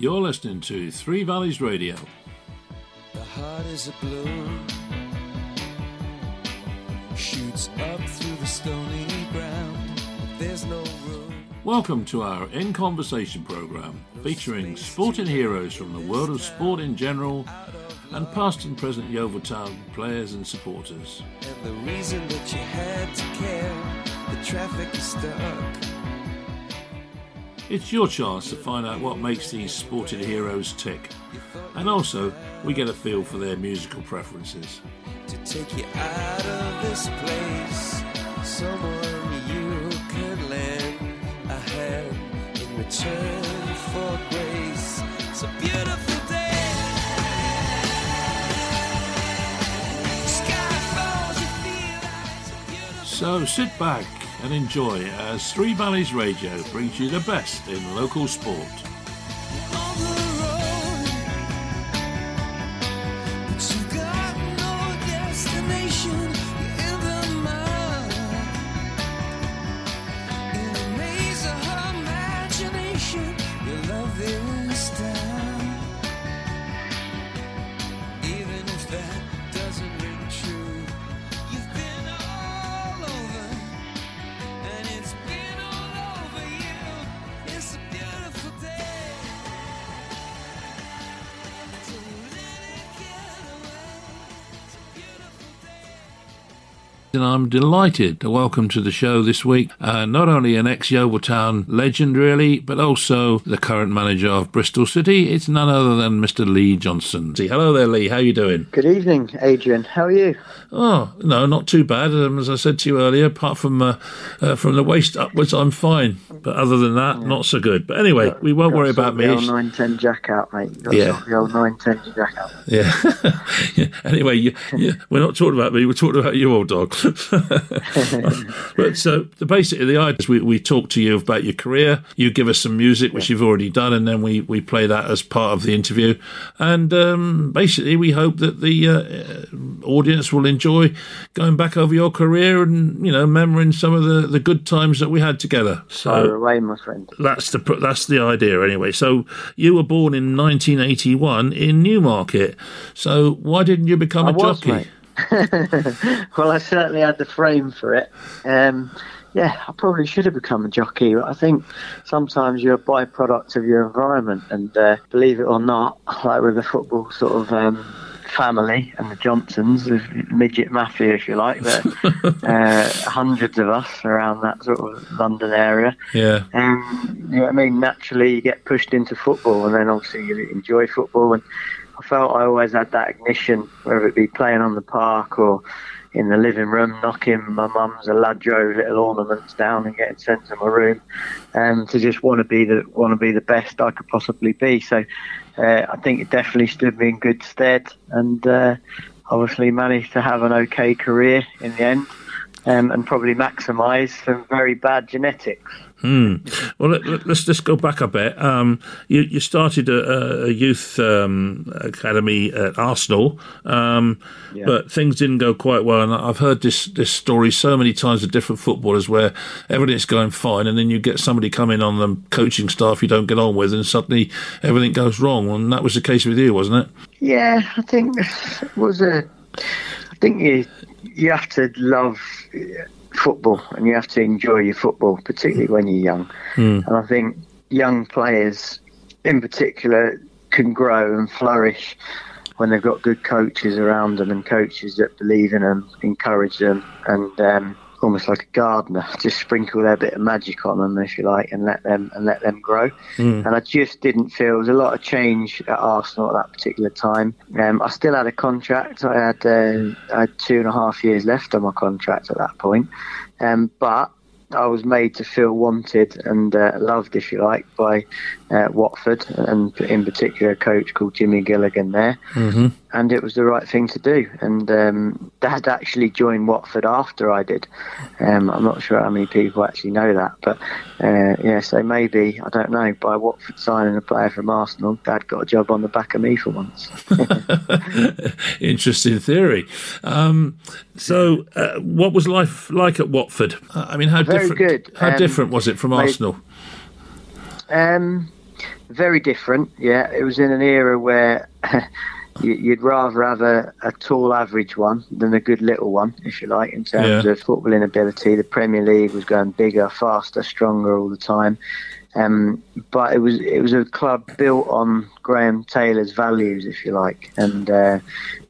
You're listening to Three Valleys Radio. The heart is a balloon, shoots up through the stony ground. There's no room. Welcome to our In Conversation program, featuring sporting heroes from the world of sport in general and past and present Yeovil Town players and supporters. And the reason that you had to care, the traffic is stuck. It's your chance to find out what makes these sported heroes tick. And also, we get a feel for their musical preferences. to take you out of this place. Someone you can lend a hand in return for grace. It's a beautiful day. Sky falls, you feel like it's a beautiful So sit back and enjoy as Three Valleys Radio brings you the best in local sport. I'm delighted to welcome to the show this week uh, not only an ex Yeovil Town legend, really, but also the current manager of Bristol City. It's none other than Mr. Lee Johnson. See, hello there, Lee. How are you doing? Good evening, Adrian. How are you? Oh no, not too bad. Um, as I said to you earlier, apart from uh, uh, from the waist upwards, I'm fine. But other than that, not so good. But anyway, we won't worry about me. The old nine ten jack out, mate. Got Yeah. the old nine ten jack out. Yeah. yeah. Anyway, you, you, we're not talking about me. We're talking about you, old dog. but so the basically the idea is we, we talk to you about your career. You give us some music, which you've already done, and then we, we play that as part of the interview. And um, basically, we hope that the uh, audience will enjoy going back over your career and you know remembering some of the, the good times that we had together. So away, my friend. that's the that's the idea anyway. So you were born in 1981 in Newmarket. So why didn't you become I a was, jockey? mate. well, I certainly had the frame for it. Um, yeah, I probably should have become a jockey. But I think sometimes you're a byproduct of your environment, and uh, believe it or not, like with the football sort of. Um, Family and the Johnsons, the midget mafia, if you like. There, uh, hundreds of us around that sort of London area. Yeah, Um, you know what I mean? Naturally, you get pushed into football, and then obviously you enjoy football. And felt I always had that ignition, whether it be playing on the park or in the living room, knocking my mum's Lladro little ornaments down and getting sent to my room, and to just want to be the want to be the best I could possibly be. So uh, I think it definitely stood me in good stead, and uh, obviously managed to have an okay career in the end. Um, and probably maximise some very bad genetics. Well let, us just go back a bit. Um, you, you started a, a youth um, academy at Arsenal, um, Yeah. but things didn't go quite well. And I've heard this this story so many times with different footballers where everything's going fine, and then you get somebody come in on the coaching staff you don't get on with, and suddenly everything goes wrong. And that was the case with you, wasn't it? Yeah, I think it was a. I think you you have to love football and you have to enjoy your football, particularly when you're young. And I think young players, in particular, can grow and flourish when they've got good coaches around them and coaches that believe in them, encourage them, and um, almost like a gardener, just sprinkle their bit of magic on them, if you like, and let them and let them grow. And I just didn't feel there was a lot of change at Arsenal at that particular time. Um, I still had a contract. I had uh, I had two and a half years left on my contract at that point, um, but I was made to feel wanted and uh, loved, if you like, by uh, Watford and in particular a coach called Jimmy Gilligan there. Mm-hmm. And it was the right thing to do. And um, Dad actually joined Watford after I did. Um, I'm not sure how many people actually know that, but uh, yeah, so maybe I don't know by Watford signing a player from Arsenal, Dad got a job on the back of me for once. Interesting theory. Um, so, uh, what was life like at Watford? I mean, how Very different? good. How Um, different was it from Arsenal? Um, very different. Yeah, it was in an era where you- you'd rather have a, a tall average one than a good little one, if you like, in terms Yeah. of footballing ability. The Premier League was going bigger, faster, stronger all the time. Um, but it was it was a club built on Graham Taylor's values, if you like, and uh,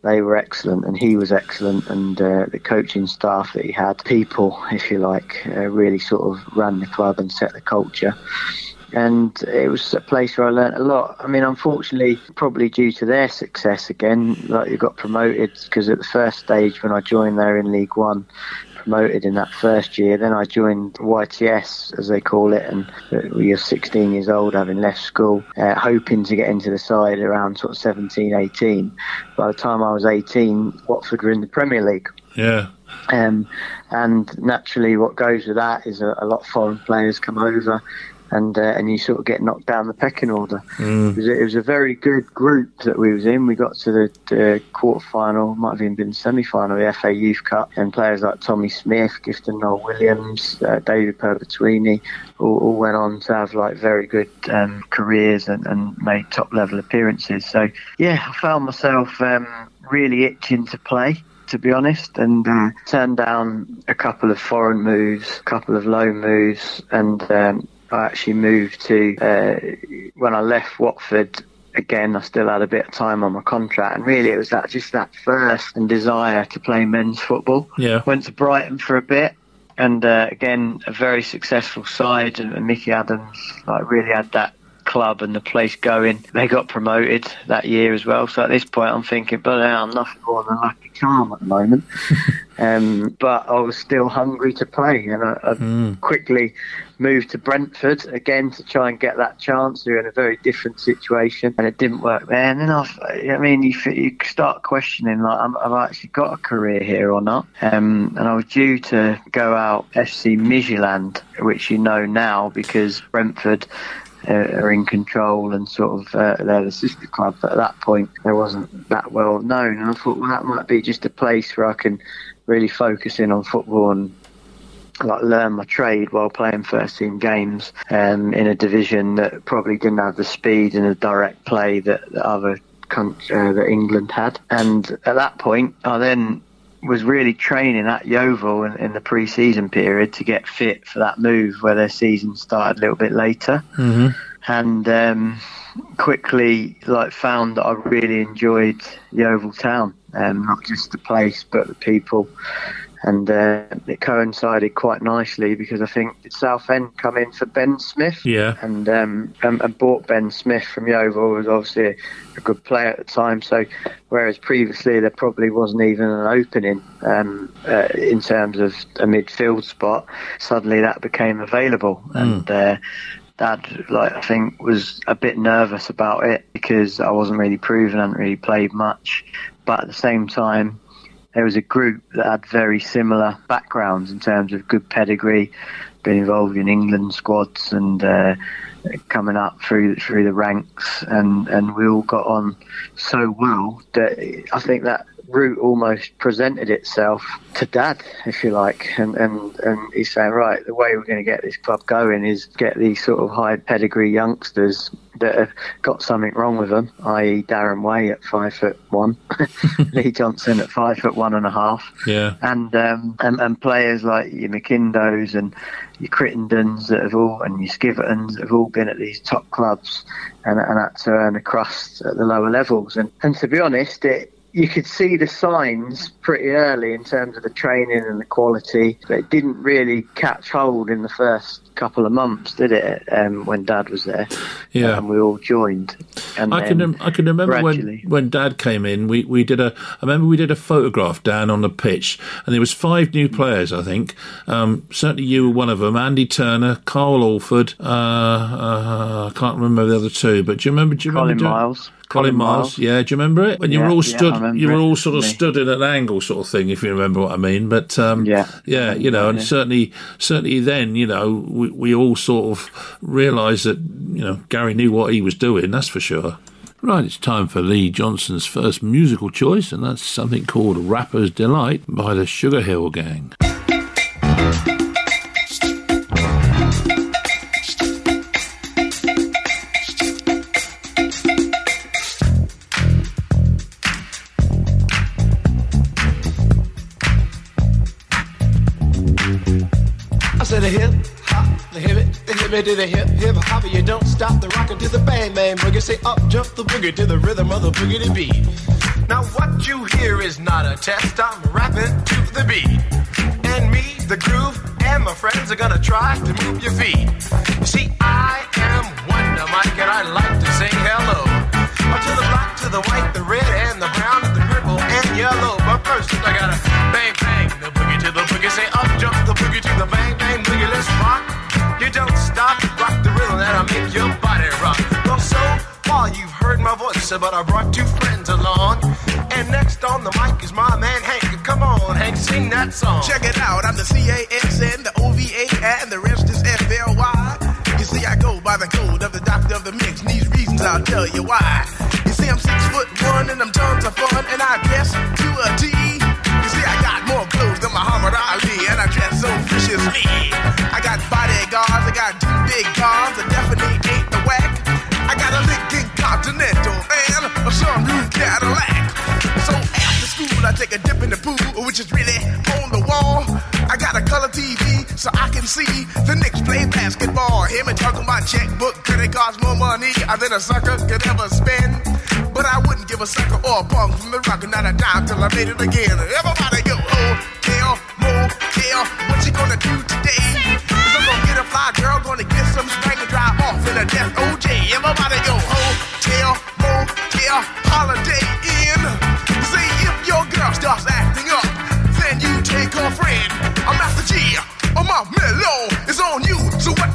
they were excellent, and he was excellent, and uh, the coaching staff that he had, people, if you like, uh, really sort of ran the club and set the culture and it was a place where I learnt a lot. I mean, unfortunately, probably due to their success again, like you got promoted because at the first stage when I joined there in League One, promoted in that first year. Then I joined YTS, as they call it, and we were 16 years old, having left school, uh, hoping to get into the side around sort of 17, 18. By the time I was 18, Watford were in the Premier League. Yeah. Um, and naturally, what goes with that is a, a lot of foreign players come over, and uh, and you sort of get knocked down the pecking order. It, was a, it was a very good group that we was in. We got to the, the quarter final, might have even been semi final, the FA Youth Cup, and players like Tommy Smith, Gifton Noel Williams, uh, David Perpetuini, all, all went on to have like very good um, careers and, and made top level appearances. So yeah, I found myself um, really itching to play to be honest, and uh, turned down a couple of foreign moves, a couple of loan moves, and um, I actually moved to uh, when I left Watford. Again, I still had a bit of time on my contract, and really it was that just that thirst and desire to play men's football. Yeah. Went to Brighton for a bit, and uh, again a very successful side, and, and Mickey Adams like really had that club and the place going. They got promoted that year as well. So at this point, I'm thinking, but I'm nothing more than lucky charm at the moment. um, but I was still hungry to play, and I, I quickly moved to Brentford again to try and get that chance. They're in a very different situation, and it didn't work there. And then I've, I mean, you, you start questioning like, am- have I actually got a career here or not? Um, and I was due to go out FC Midtjylland, which you know now because Brentford are in control and sort of uh, they're the sister club. But at that point, they wasn't that well known, and I thought, well, that might be just a place where I can really focus in on football and like learn my trade while playing first team games um, in a division that probably didn't have the speed and the direct play that, that other country, uh, that England had. And at that point, I then was really training at Yeovil in, in the pre-season period to get fit for that move where their season started a little bit later. And um, quickly, like, found that I really enjoyed Yeovil Town, um, not just the place but the people and uh, it coincided quite nicely because I think Southend come in for Ben Smith, Yeah. and um, and, and bought Ben Smith from Yeovil, who was obviously a, a good player at the time. So whereas previously there probably wasn't even an opening um, uh, in terms of a midfield spot, suddenly that became available, and. Uh, Dad, like I think, was a bit nervous about it because I wasn't really proven, hadn't really played much. But at the same time, there was a group that had very similar backgrounds in terms of good pedigree, been involved in England squads and uh, coming up through through the ranks, and, and we all got on so well that I think that route almost presented itself to Dad, if you like, and and, and he's saying, right, the way we're going to get this club going is get these sort of high pedigree youngsters that have got something wrong with them, i.e. Darren Way at five foot one, Lee Johnson at five foot one and a half, Yeah. and um, and, and players like your McIndoes and your Crittendens that have all and your Skivertons that have all been at these top clubs and, and had to earn a crust at the lower levels. And and to be honest, it you could see the signs pretty early in terms of the training and the quality, but it didn't really catch hold in the first couple of months, did it? Um, when Dad was there, Yeah. and we all joined. And I can I can remember when, when Dad came in. We, we did a I remember we did a photograph down on the pitch, and there was five new players. I think um, certainly you were one of them. Andy Turner, Carl Alford. Uh, uh, I can't remember the other two, but do you remember? Do you Colin remember doing- Miles. Colin Miles, yeah. Do you remember it when you were all stood? Remember you were all sort of Me. stood at an angle, sort of thing, if you remember what I mean. But um, Yeah. yeah, you know, and Yeah. certainly, certainly then, you know, we, we all sort of realised that you know Gary knew what he was doing. That's for sure. Right, it's time for Lee Johnson's first musical choice, and that's something called "Rapper's Delight" by the Sugar Hill Gang. The hip hop, the hip the hip it to the hip hip hop. You don't stop the rockin' to the bang bang boogie. Say up jump the boogie to the rhythm of the boogie to beat. Now what you hear is not a test. I'm rapping to the beat, and me, the groove, and my friends are gonna try to move your feet. You see, I am Wonder Mike, and I like to say hello to the black, to the white, the red, and the brown, and the purple, and yellow. But first, I gotta but I brought two friends along. And next on the mic is my man Hank. Come on, Hank, sing that song. Check it out, I'm the C-A-S-N, the O-V-A, and the rest is F-L-Y. You see, I go by the code of the doctor of the mix, and these reasons I'll tell you why. You see, I'm six foot one, and I'm tons of fun, and I dress basketball. Him and talking my checkbook, credit cards, more money than a sucker could ever spend. But I wouldn't give a sucker or a punk from the rock, not a dime till I made it again. Everybody go, oh, hotel, motel, what you gonna do today? Cause I'm gonna get a fly girl, gonna get some spank and drive off in a death OJ. Everybody go,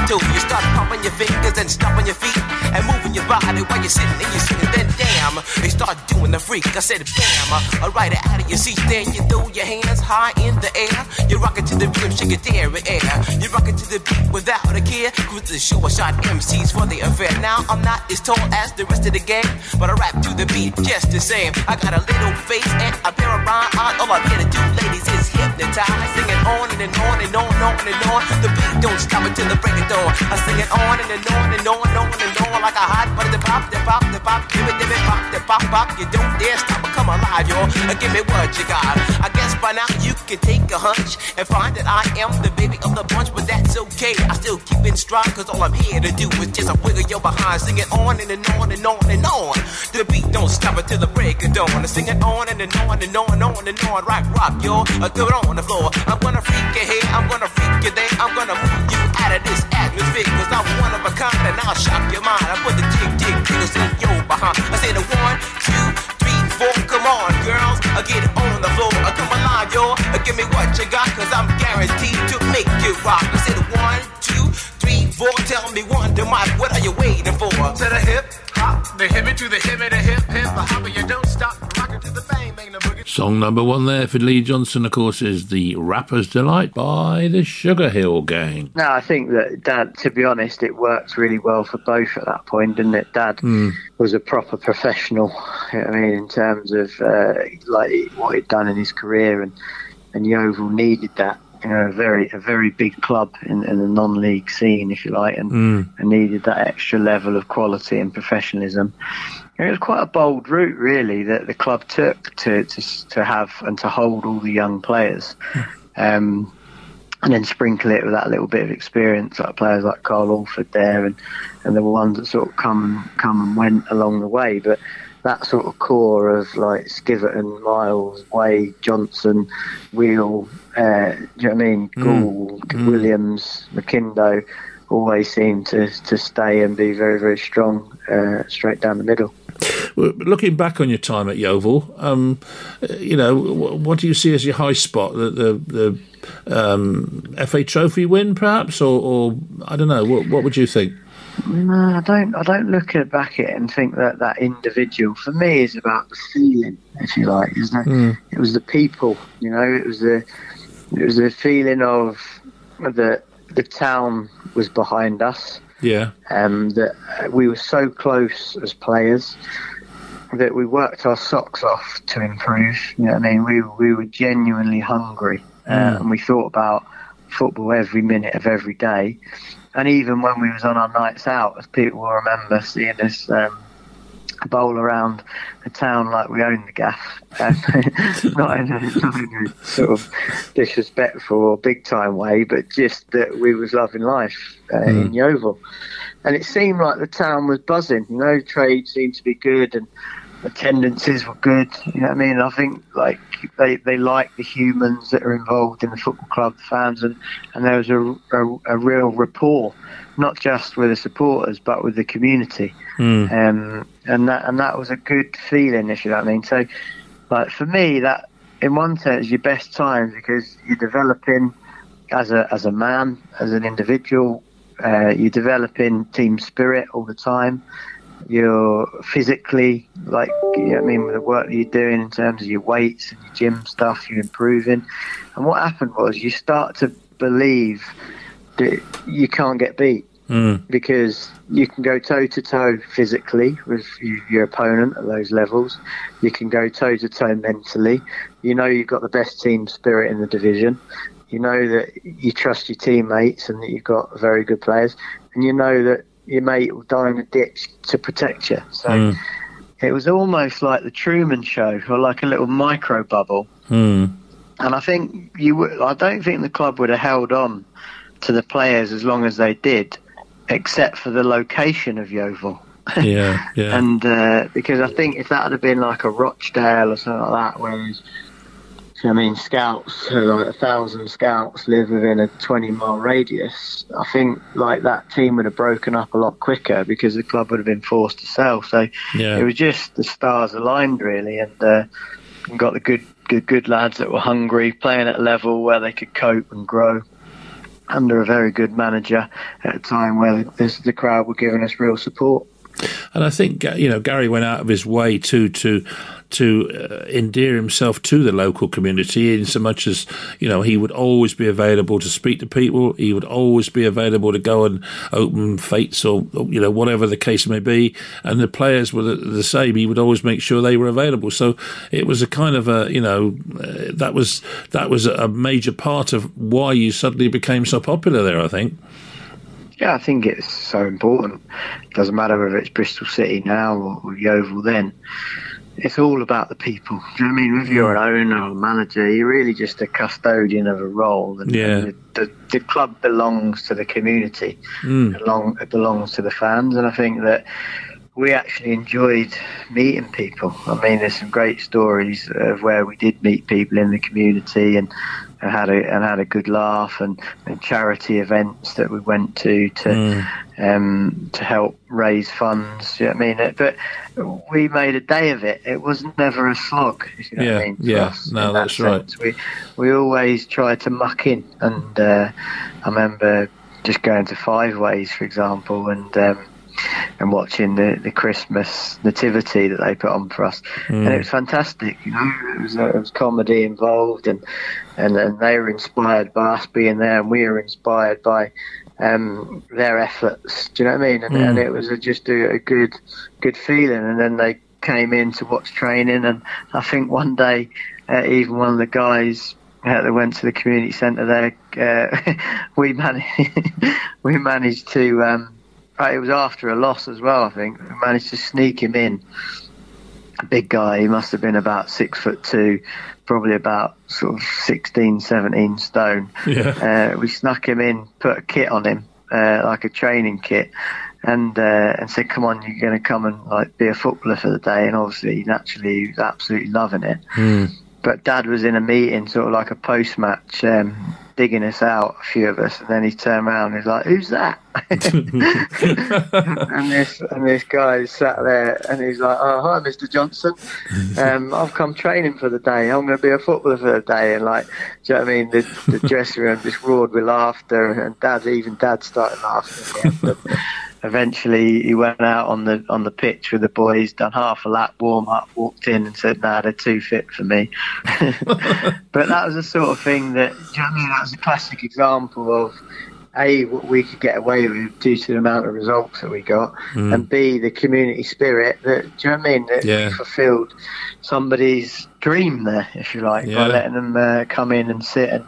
your toe. You start pumping your fingers and stomping your feet and moving your body while you're sitting and you're sitting. Then damn, they start doing the freak. I said bam, alright out of your seat. Then you throw your hands high in the air. You're rocking to the rhythm, shake it there in air. You're rocking to the beat without a care. Cruise the show, I shot MCs for the affair. Now I'm not as tall as the rest of the gang, but I rap to the beat just the same. I got a little face and a pair of rhyme eyes. All I'm here to do, ladies, is hypnotize. Singing on and, and on and on and on and on. The beat don't stop until the break of dawn. I sing it on and, and on and on and on and on like a hot butter. The pop, the pop, the pop, give it, give it, pop, the pop, pop. You don't dare stop or come alive, y'all. Uh, Give me what you got. I guess by now you can take a hunch and find that I am the baby of the bunch, but that's okay. I still keep in stride, cause all I'm here to do is just a wiggle your behind. Sing it on and, and on and on and on. The beat don't stop until the break of dawn. I sing it on and, and on and on and on and on. Rock, rock, y'all. Uh, throw it on the floor. I'm gonna freak you here, I'm gonna freak you there. I'm gonna move you out of this atmosphere, cause I'm one of a kind and I'll shock your mind. I put the jig, jig, jiggles in your behind. I say the one, two, three, four. Come on, girls, I get on the floor. I come alive, yo. Uh, Give me what you got, cause I'm guaranteed to make you rock. I said one, two, three, four. Tell me one, to Mike, what are you waiting for? To the hip hop, the hip to the hip, the hip hip, the hopper, you don't stop. Song number one there for Lee Johnson, of course, is The Rapper's Delight by the Sugar Hill Gang. No, I think that Dad, to be honest, it worked really well for both at that point, didn't it? Dad was a proper professional. you know I mean, in terms of uh, like what he'd done in his career, and and Yeovil needed that. You know, a very a very big club in, in the non-league scene, if you like, and, and needed that extra level of quality and professionalism. It was quite a bold route, really, that the club took to to, to have and to hold all the young players. Um, and then sprinkle it with that little bit of experience, like players like Carl Alford there, and and the ones that sort of come come and went along the way. But that sort of core of like Skiverton, Miles, Wade, Johnson, Weale, uh, do you know what I mean? Gould, Williams, McIndoe, always seem to to stay and be very very strong uh, straight down the middle. Looking back on your time at Yeovil, um, you know, what do you see as your high spot? The the, the um, FA Trophy win, perhaps, or, or I don't know. What, what would you think? No, I don't. I don't look at back it and think that that individual for me is about the feeling, if you like, isn't it? It was the people, you know. It was the it was the feeling of that the town was behind us. Yeah. um, that we were so close as players that we worked our socks off to improve. You know what I mean? We we were genuinely hungry, uh, Mm. and we thought about football every minute of every day. And even when we was on our nights out, as people will remember, seeing us um, bowl around the town like we own the gaff, um, not, in a, not in a sort of disrespectful or big time way, but just that we was loving life uh, in Yeovil. And it seemed like the town was buzzing. You know, trade seemed to be good and attendances were good. You know what I mean? I think like they, they like the humans that are involved in the football club, the fans, and, and there was a, a, a real rapport, not just with the supporters but with the community. Um, and that and that was a good feeling, if you know what I mean. So, like for me, that in one sense is your best time because you're developing as a as a man, as an individual. Uh, you're developing team spirit all the time. You're physically, like, you know what I mean, with the work that you're doing in terms of your weights and your gym stuff, you're improving. And what happened was you start to believe that you can't get beat Mm. because you can go toe to toe physically with your opponent at those levels. You can go toe to toe mentally. You know you've got the best team spirit in the division. You know that you trust your teammates and that you've got very good players. And you know that your mate will die in a ditch to protect you. So mm. it was almost like the Truman Show or like a little micro bubble. Mm. And I think you would, I don't think the club would have held on to the players as long as they did, except for the location of Yeovil. Yeah. Yeah. And uh, because I think if that had been like a Rochdale or something like that, whereas I mean, scouts, like a thousand scouts live within a 20 mile radius. I think like that team would have broken up a lot quicker because the club would have been forced to sell. So Yeah. it was just the stars aligned really, and uh, and got the good, good, good lads that were hungry, playing at a level where they could cope and grow. Under a very good manager at a time where the, the crowd were giving us real support. And I think uh, you know Gary went out of his way to to to uh, endear himself to the local community in so much as you know he would always be available to speak to people. He would always be available to go and open fetes or you know whatever the case may be. And the players were the, the same. He would always make sure they were available. So it was a kind of a you know uh, that was that was a major part of why you suddenly became so popular there. I think. Yeah, I think it's so important. It doesn't matter whether it's Bristol City now or Yeovil then. It's all about the people. Do you know what I mean? If you're an owner or manager, you're really just a custodian of a role. And, Yeah. and the, the, the club belongs to the community. Mm. It, belong, it belongs to the fans. And I think that we actually enjoyed meeting people. I mean, there's some great stories of where we did meet people in the community and, and had a and had a good laugh and, and charity events that we went to to um, to help raise funds. You know what I mean? But we made a day of it. It was never a slog. You know what Yeah, I mean? yeah. us, No, in that that's right. We we always tried to muck in, and uh, I remember just going to Five Ways, for example, and. Um, and watching the, the Christmas nativity that they put on for us, and it was fantastic. You know, it was, uh, it was comedy involved, and, and and they were inspired by us being there, and we were inspired by um, their efforts. Do you know what I mean? And, and it was a, just a, a good good feeling. And then they came in to watch training, and I think one day, uh, even one of the guys uh, that went to the community centre there, uh, we managed we managed to. Um, it was after a loss as well. I think we managed to sneak him in. A big guy. He must have been about six foot two, probably about sort of 16, 17 stone. Yeah. Uh, we snuck him in, put a kit on him, uh, like a training kit, and uh, and said, "Come on, you're going to come and like be a footballer for the day." And obviously, naturally, he was absolutely loving it. But Dad was in a meeting, sort of like a post match, um, digging us out, a few of us, and then he turned around and he's like, "Who's that?" and this and this guy sat there and he's like, "Oh, hi, Mr. Johnson. Um, I've come training for the day. I'm going to be a footballer for the day." And like, do you know what I mean? The, the dressing room just roared with laughter, and Dad, even Dad, started laughing. End. But eventually, he went out on the on the pitch with the boys, done half a lap, warm up, walked in, and said, "Nah, they're too fit for me." but that was the sort of thing that, do you know what I mean? That was a classic example of a what we could get away with due to the amount of results that we got, and b the community spirit that do you know what I mean that. Yeah. fulfilled somebody's dream there, if you like, Yeah. by letting them uh, come in and sit and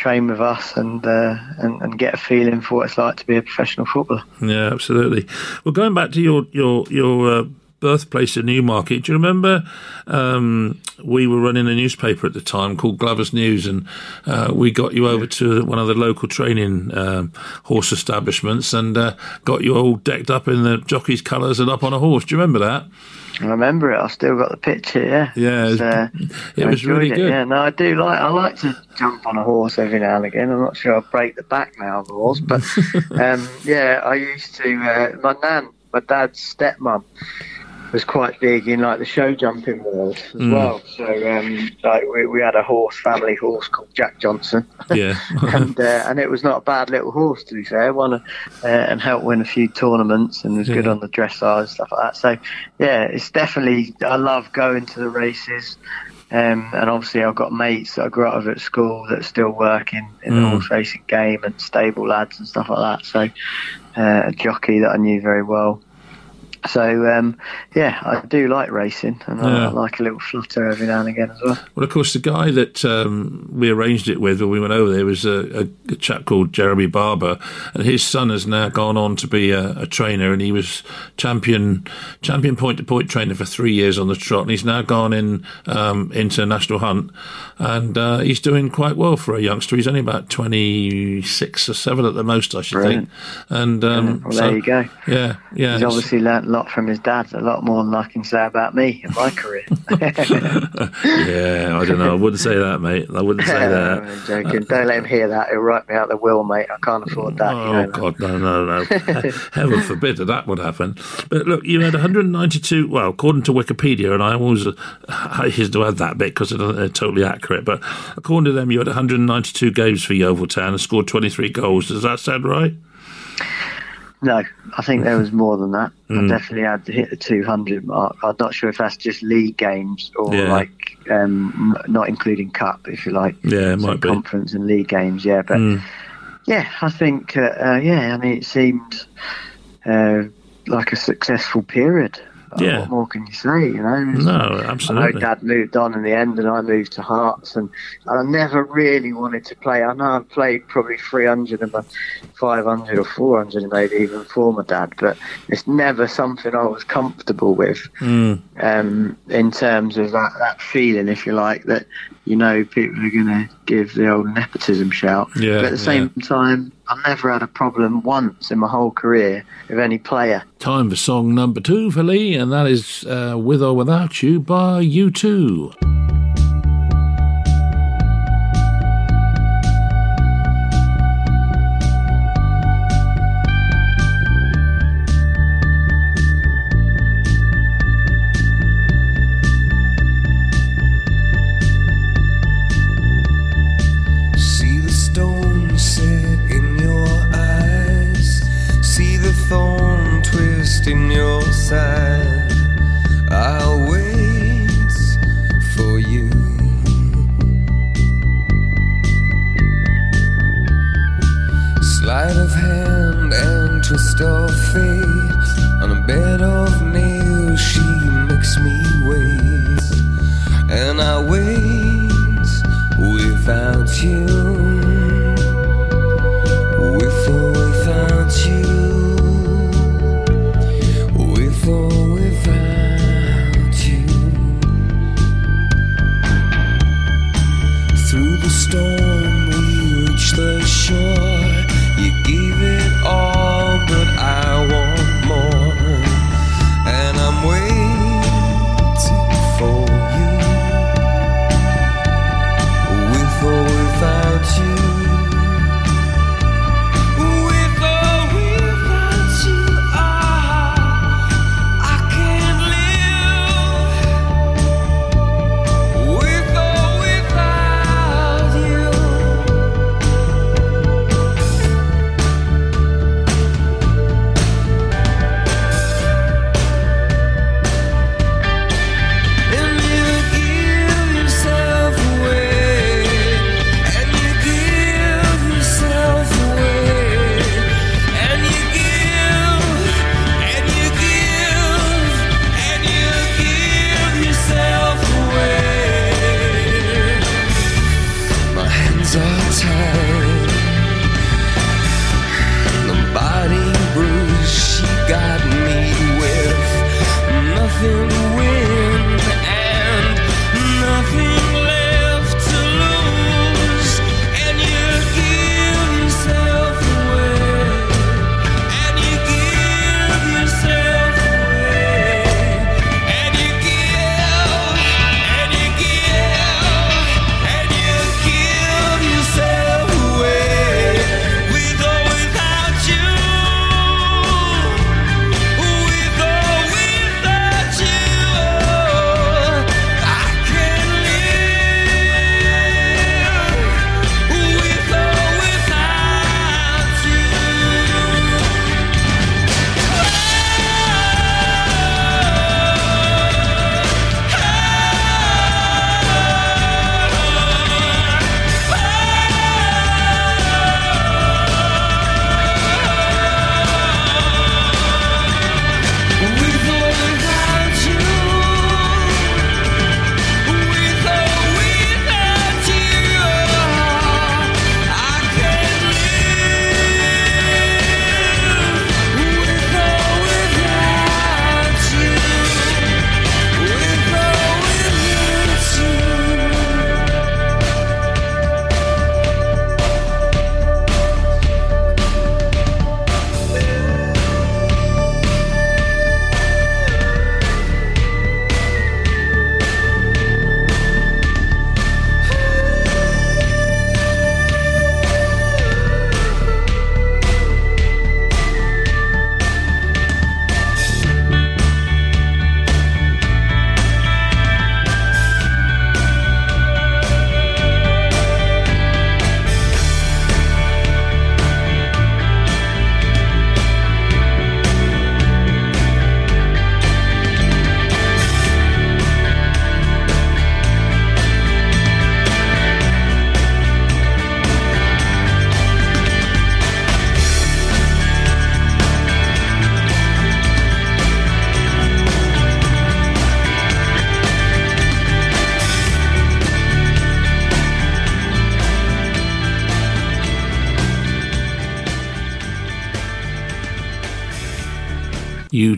train with us and, uh, and and get a feeling for what it's like to be a professional footballer. Yeah, absolutely. Well, going back to your your your uh, birthplace in Newmarket, do you remember um, we were running a newspaper at the time called Glover's News, and uh, we got you over to one of the local training um, horse establishments and uh, got you all decked up in the jockey's colours and up on a horse. Do you remember that? I remember it. I've still got the picture. Yeah, Yeah, it was- uh, it was really it, good. Yeah, no, I do like. I like to jump on a horse every now and again. I'm not sure I'll break the back now of a horse, but um, yeah, I used to. Uh, my nan, my dad's stepmom, was quite big in like the show jumping world as Mm. well. So um, like we, we had a horse, family horse called Jack Johnson. Yeah. and uh, and it was not a bad little horse to be fair. Won a, uh, and helped win a few tournaments and was good on the dressage and stuff like that. So yeah, it's definitely I love going to the races. Um, and obviously, I've got mates that I grew up with at school that still work in, in the Mm. horse racing game and stable lads and stuff like that. So, uh, a jockey that I knew very well. So, um, yeah, I do like racing and I, Yeah. I like a little flutter every now and again as well. Well, of course, the guy that um, we arranged it with when we went over there was a, a, chap called Jeremy Barber, and his son has now gone on to be a, a trainer, and he was champion champion point to point trainer for three years on the trot, and he's now gone in um, into national hunt, and uh, he's doing quite well for a youngster. He's only about twenty six or seven at the most, I should Brilliant. think. And um, Well, so- there you go. Yeah, yeah. He's obviously learnt lot from his dad, a lot more than I can say about me in my career. yeah, I don't know. I wouldn't say that, mate. I wouldn't say that. I'm joking. Don't let him hear that. He'll write me out the will, mate. I can't afford that. you Oh know. God, no, no, no! Heaven forbid that that would happen. But look, you had 192. Well, according to Wikipedia, and I always uh, I used to add that bit because they're totally accurate. But according to them, you had 192 games for Yeovil Town and scored 23 goals. Does that sound right? No, I think there was more than that. Mm. I definitely had to hit the 200 mark. I'm not sure if that's just league games or Yeah. like um, not including cup, if you like. Yeah, it So might be. conference and league games. Yeah, but Mm. yeah, I think uh, uh, yeah. I mean, it seemed uh, like a successful period. Uh, Yeah. What more can you say? You know. No, I know absolutely. Dad moved on in the end, and I moved to Hearts, and, and I never really wanted to play. I know I played probably 300 and my 500 or 400, maybe even for my dad, but it's never something I was comfortable with Mm. um, in terms of that, that feeling, if you like, that you know people are going to give the old nepotism shout. Yeah, but at the same time, I've never had a problem once in my whole career with any player. Time for song number two for Lee, and that is uh, "With or Without You" by U2.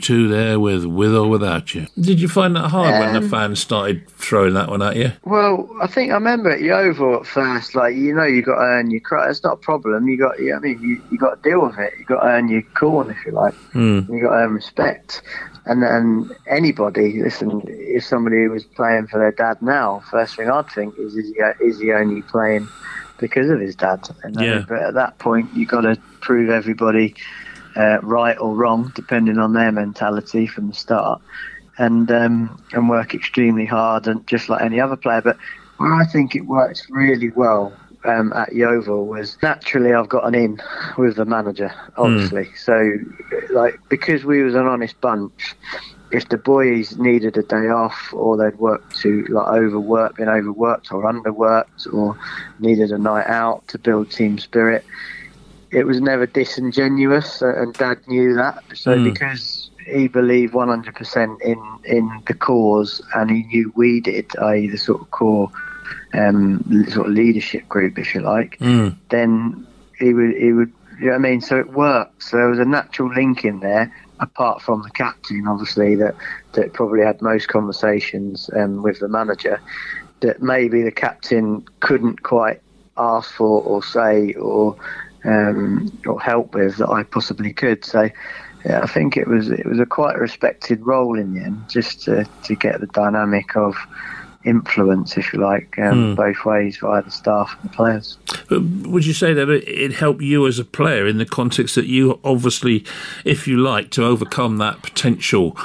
Two there with with or without you. Did you find that hard when the Um, fans started throwing that one at you? Well, I think I remember at Yeovil at first, like you know, you got to earn your credit. It's not a problem. You got, you, I mean, you, you got to deal with it. You got to earn your corn, if you like. Hmm. You got to earn respect. And and anybody, listen, if somebody was playing for their dad now, first thing I'd think is, is he is he only playing because of his dad? And then- Yeah. But at that point, you got to prove everybody uh, right or wrong, depending on their mentality from the start and um, and work extremely hard and just like any other player. But where I think it works really well um, at Yeovil was naturally I've got an in with the manager, obviously. So like because we was an honest bunch. If the boys needed a day off, or they'd worked to like overwork, been overworked or underworked, or needed a night out to build team spirit, it was never disingenuous, uh, and Dad knew that. So Mm. because he believed 100% in in the cause, and he knew we did, i.e., the sort of core um, sort of leadership group, if you like, Mm. then he would he would. You know what I mean? So it worked. So there was a natural link in there, apart from the captain, obviously, that that probably had most conversations um, with the manager. That maybe the captain couldn't quite ask for or say or um, or help with that I possibly could. So yeah, I think it was it was a quite respected role in the end, just to, to get the dynamic of influence, if you like, um, hmm. both ways via the staff and the players. But would you say that it, helped you as a player in the context that you obviously, if you like, to overcome that potential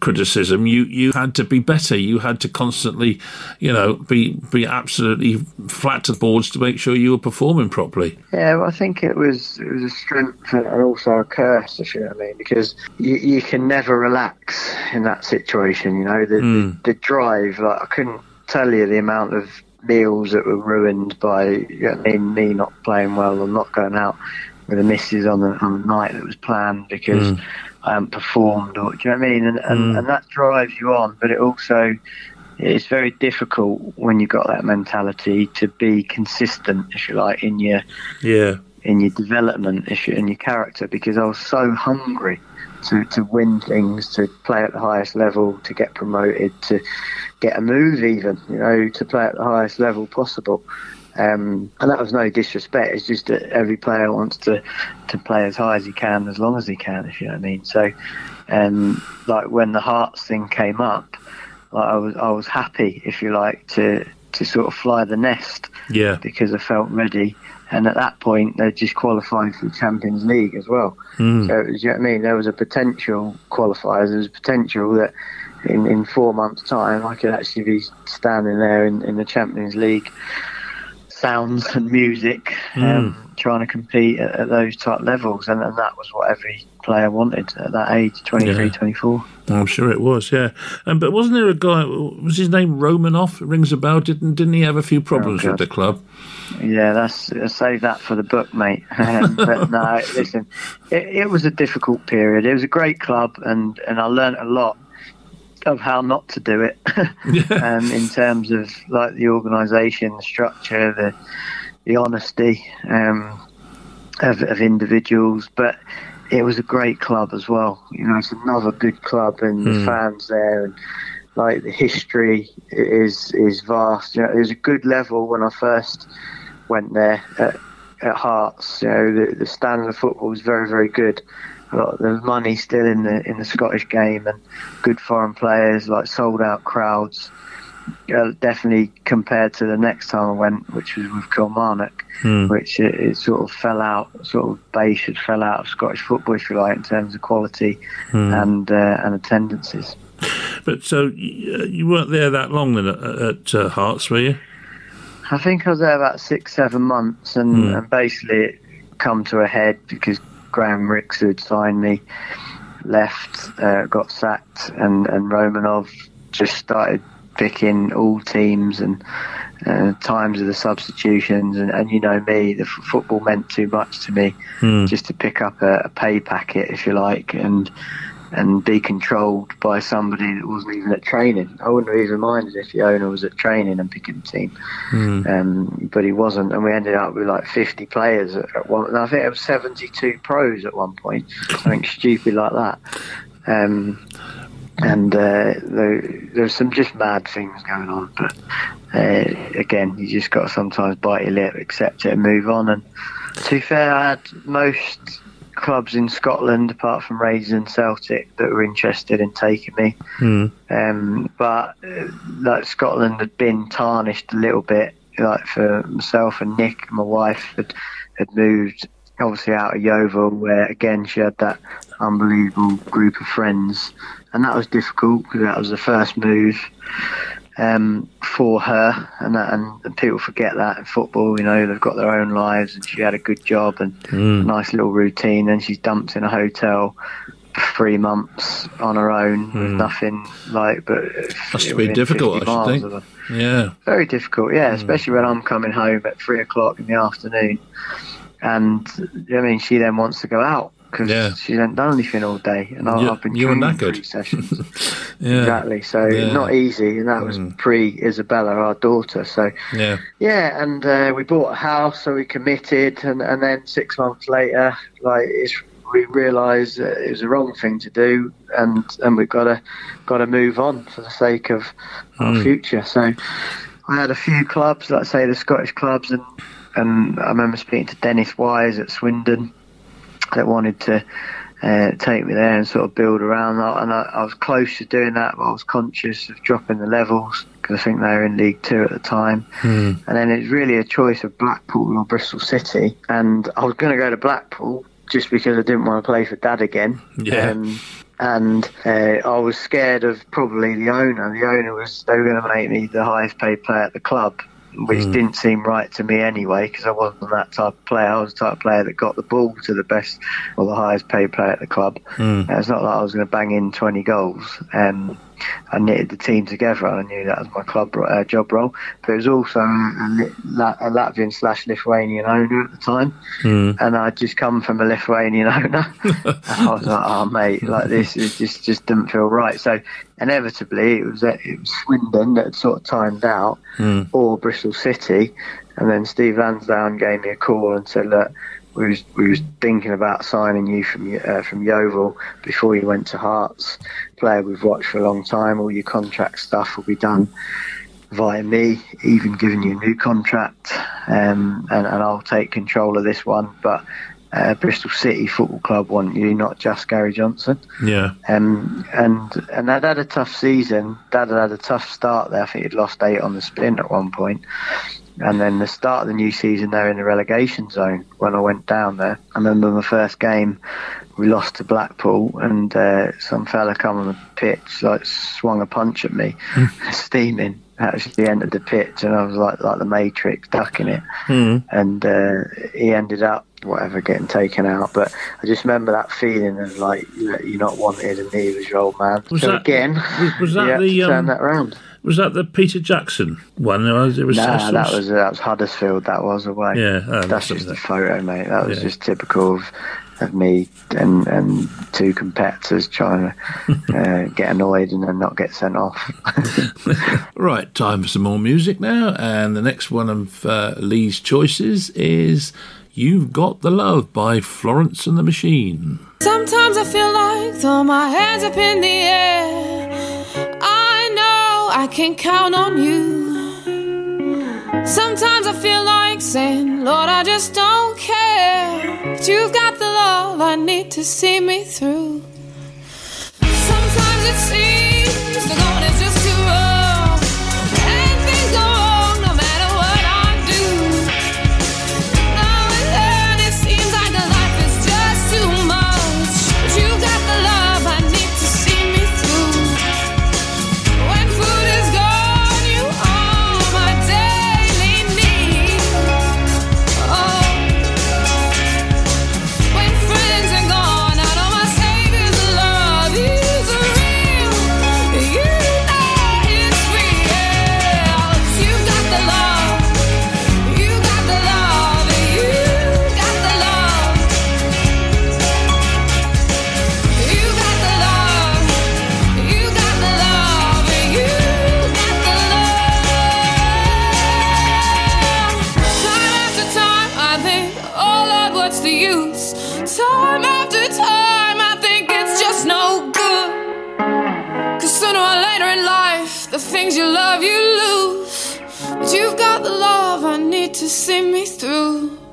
criticism, you, you had to be better. You had to constantly, you know, be be absolutely flat to the boards to make sure you were performing properly. Yeah, well, I think it was it was a strength and also a curse, if you know what I mean, because you, you can never relax in that situation. You know, the, the hmm. the drive. Like I couldn't tell you the amount of meals that were ruined by you know, me not playing well or not going out with the misses on the on the night that was planned because mm. I hadn't performed. Or do you know what I mean? And and, mm. and that drives you on, but it also it's very difficult when you've got that mentality to be consistent, if you like, in your Yeah. in your development if you, in your character because I was so hungry to, to win things, to play at the highest level, to get promoted, to get a move even, you know, to play at the highest level possible. Um, and that was no disrespect. It's just that every player wants to, to play as high as he can, as long as he can, if you know what I mean. So, um, like when the Hearts thing came up, like I was I was happy, if you like, to to sort of fly the nest Yeah. because I felt ready. And at that point, they just qualified for the Champions League as well. So, it was, you know what I mean? There was a potential qualifiers. There was potential that in, in four months' time, I could actually be standing there in, in the Champions League, sounds and music, um, trying to compete at, at those type levels. And, and that was what every player wanted at that age 23, Yeah. 24. I'm sure it was, yeah. Um, but wasn't there a guy? Was his name Romanov? Rings a bell. Didn't didn't he have a few problems Oh, with the club? Yeah, that's uh, save that for the book, mate. Um, but no, listen, it, it was a difficult period. It was a great club, and and I learned a lot of how not to do it. um, in terms of like the organisation, the structure, the the honesty um, of, of individuals, but. It was a great club as well. You know, it's another good club, and the fans there, and like the history is is vast. You know, it was a good level when I first went there at, at Hearts. You know, the, the standard of football was very, very good. A lot, there was money still in the in the Scottish game, and good foreign players, like sold out crowds. Uh, definitely compared to the next time I went, which was with Kilmarnock, which it, it sort of fell out, sort of base had fell out of Scottish football, if you like, in terms of quality and uh, and attendances. But so uh, you weren't there that long then at, at uh, Hearts, were you? I think I was there about six, seven months, and, and basically it come to a head because Graham Rix, who had signed me, left, uh, got sacked, and, and Romanov just started picking all teams and uh, times of the substitutions. And, and you know me, the f- football meant too much to me just to pick up a, a pay packet, if you like, and and be controlled by somebody that wasn't even at training. I wouldn't have even minded if the owner was at training and picking the team, um, but he wasn't, and we ended up with like 50 players at, at one. And I think it was 72 pros at one point, something stupid like that. Um, and uh, there, there's some just mad things going on. But uh, again, you just got to sometimes bite your lip, accept it, and move on. And to be fair, I had most clubs in Scotland, apart from Rangers and Celtic, that were interested in taking me. Um, but uh, like Scotland had been tarnished a little bit. Like for myself and Nick, my wife had had moved obviously out of Yeovil, where again she had that unbelievable group of friends, and that was difficult because that was the first move um, for her, and, and and people forget that in football. You know, they've got their own lives, and she had a good job and mm. a nice little routine. Then she's dumped in a hotel. for Three months on her own, with mm. nothing like, but Must been difficult, I should think. Yeah. Very difficult, yeah, mm. especially when I'm coming home at three o'clock in the afternoon, and I mean, she then wants to go out because Yeah. she hasn't done anything all day, and I- I've been you were knackered. three sessions. Yeah. exactly, so Yeah. Mm. not easy, and that was pre Isabella, our daughter. So Yeah. yeah, and uh, we bought a house, so we committed, and, and then six months later, like it's, we realised it was the wrong thing to do, and and we've got to got to move on for the sake of our future. So I had a few clubs, let's say the Scottish clubs, and and I remember speaking to Dennis Wise at Swindon that wanted to. Uh, take me there and sort of build around that, and I, I was close to doing that, but I was conscious of dropping the levels because I think they were in League Two at the time. And then it's really a choice of Blackpool or Bristol City. And I was going to go to Blackpool just because I didn't want to play for Dad again. Yeah. Um, and uh, I was scared of probably the owner. The owner was they were going to make me the highest paid player at the club, which didn't seem right to me anyway because I wasn't that type of player. I was the type of player that got the ball to the best or the highest paid player at the club. Uh, It's not like I was going to bang in 20 goals. Um, I knitted the team together and I knew that was my club uh, job role. But it was also a, a Latvian slash Lithuanian owner at the time. And I'd just come from a Lithuanian owner. and I was like, oh, mate, like this is just, just didn't feel right. So inevitably it was, it was Swindon that had sort of timed out or Bristol City. And then Steve Lansdown gave me a call and said, look, we was, we was thinking about signing you from uh, from Yeovil before you went to Hearts. Player we've watched for a long time. All your contract stuff will be done via me, even giving you a new contract, um, and, and I'll take control of this one. But uh, Bristol City Football Club want you, not just Gary Johnson. Yeah. Um, and and I'd had a tough season. Dad had had a tough start there. I think he'd lost eight on the spin at one point. And then the start of the new season, they're in the relegation zone when I went down there. I remember my first game, we lost to Blackpool, and uh, some fella come on the pitch, like swung a punch at me, steaming. Actually entered the pitch, and I was like like the Matrix, ducking it. And uh, he ended up whatever getting taken out. But I just remember that feeling of like you- you're not wanted, and he was your old man. Was so that- again, was- was that the, to turn um, that round? Was that the Peter Jackson one? It was, it was Nah, that was that was Huddersfield. That was away. Yeah, oh, that's just a photo, mate. That was Yeah. just typical of, of me and and two competitors trying to uh, get annoyed and then not get sent off. Right, time for some more music now. And the next one of uh, Lee's choices is You've Got the Love by Florence and the Machine. Sometimes I feel like throw my hands up in the air. I know I can count on you. Sometimes I feel like saying, Lord, I just don't care. But you've got love I need to see me through. Sometimes it seems the going is just too rough. time after time, I think it's just no good. Cause sooner or later in life, the things you love, you lose. But you've got the love I need to see me through.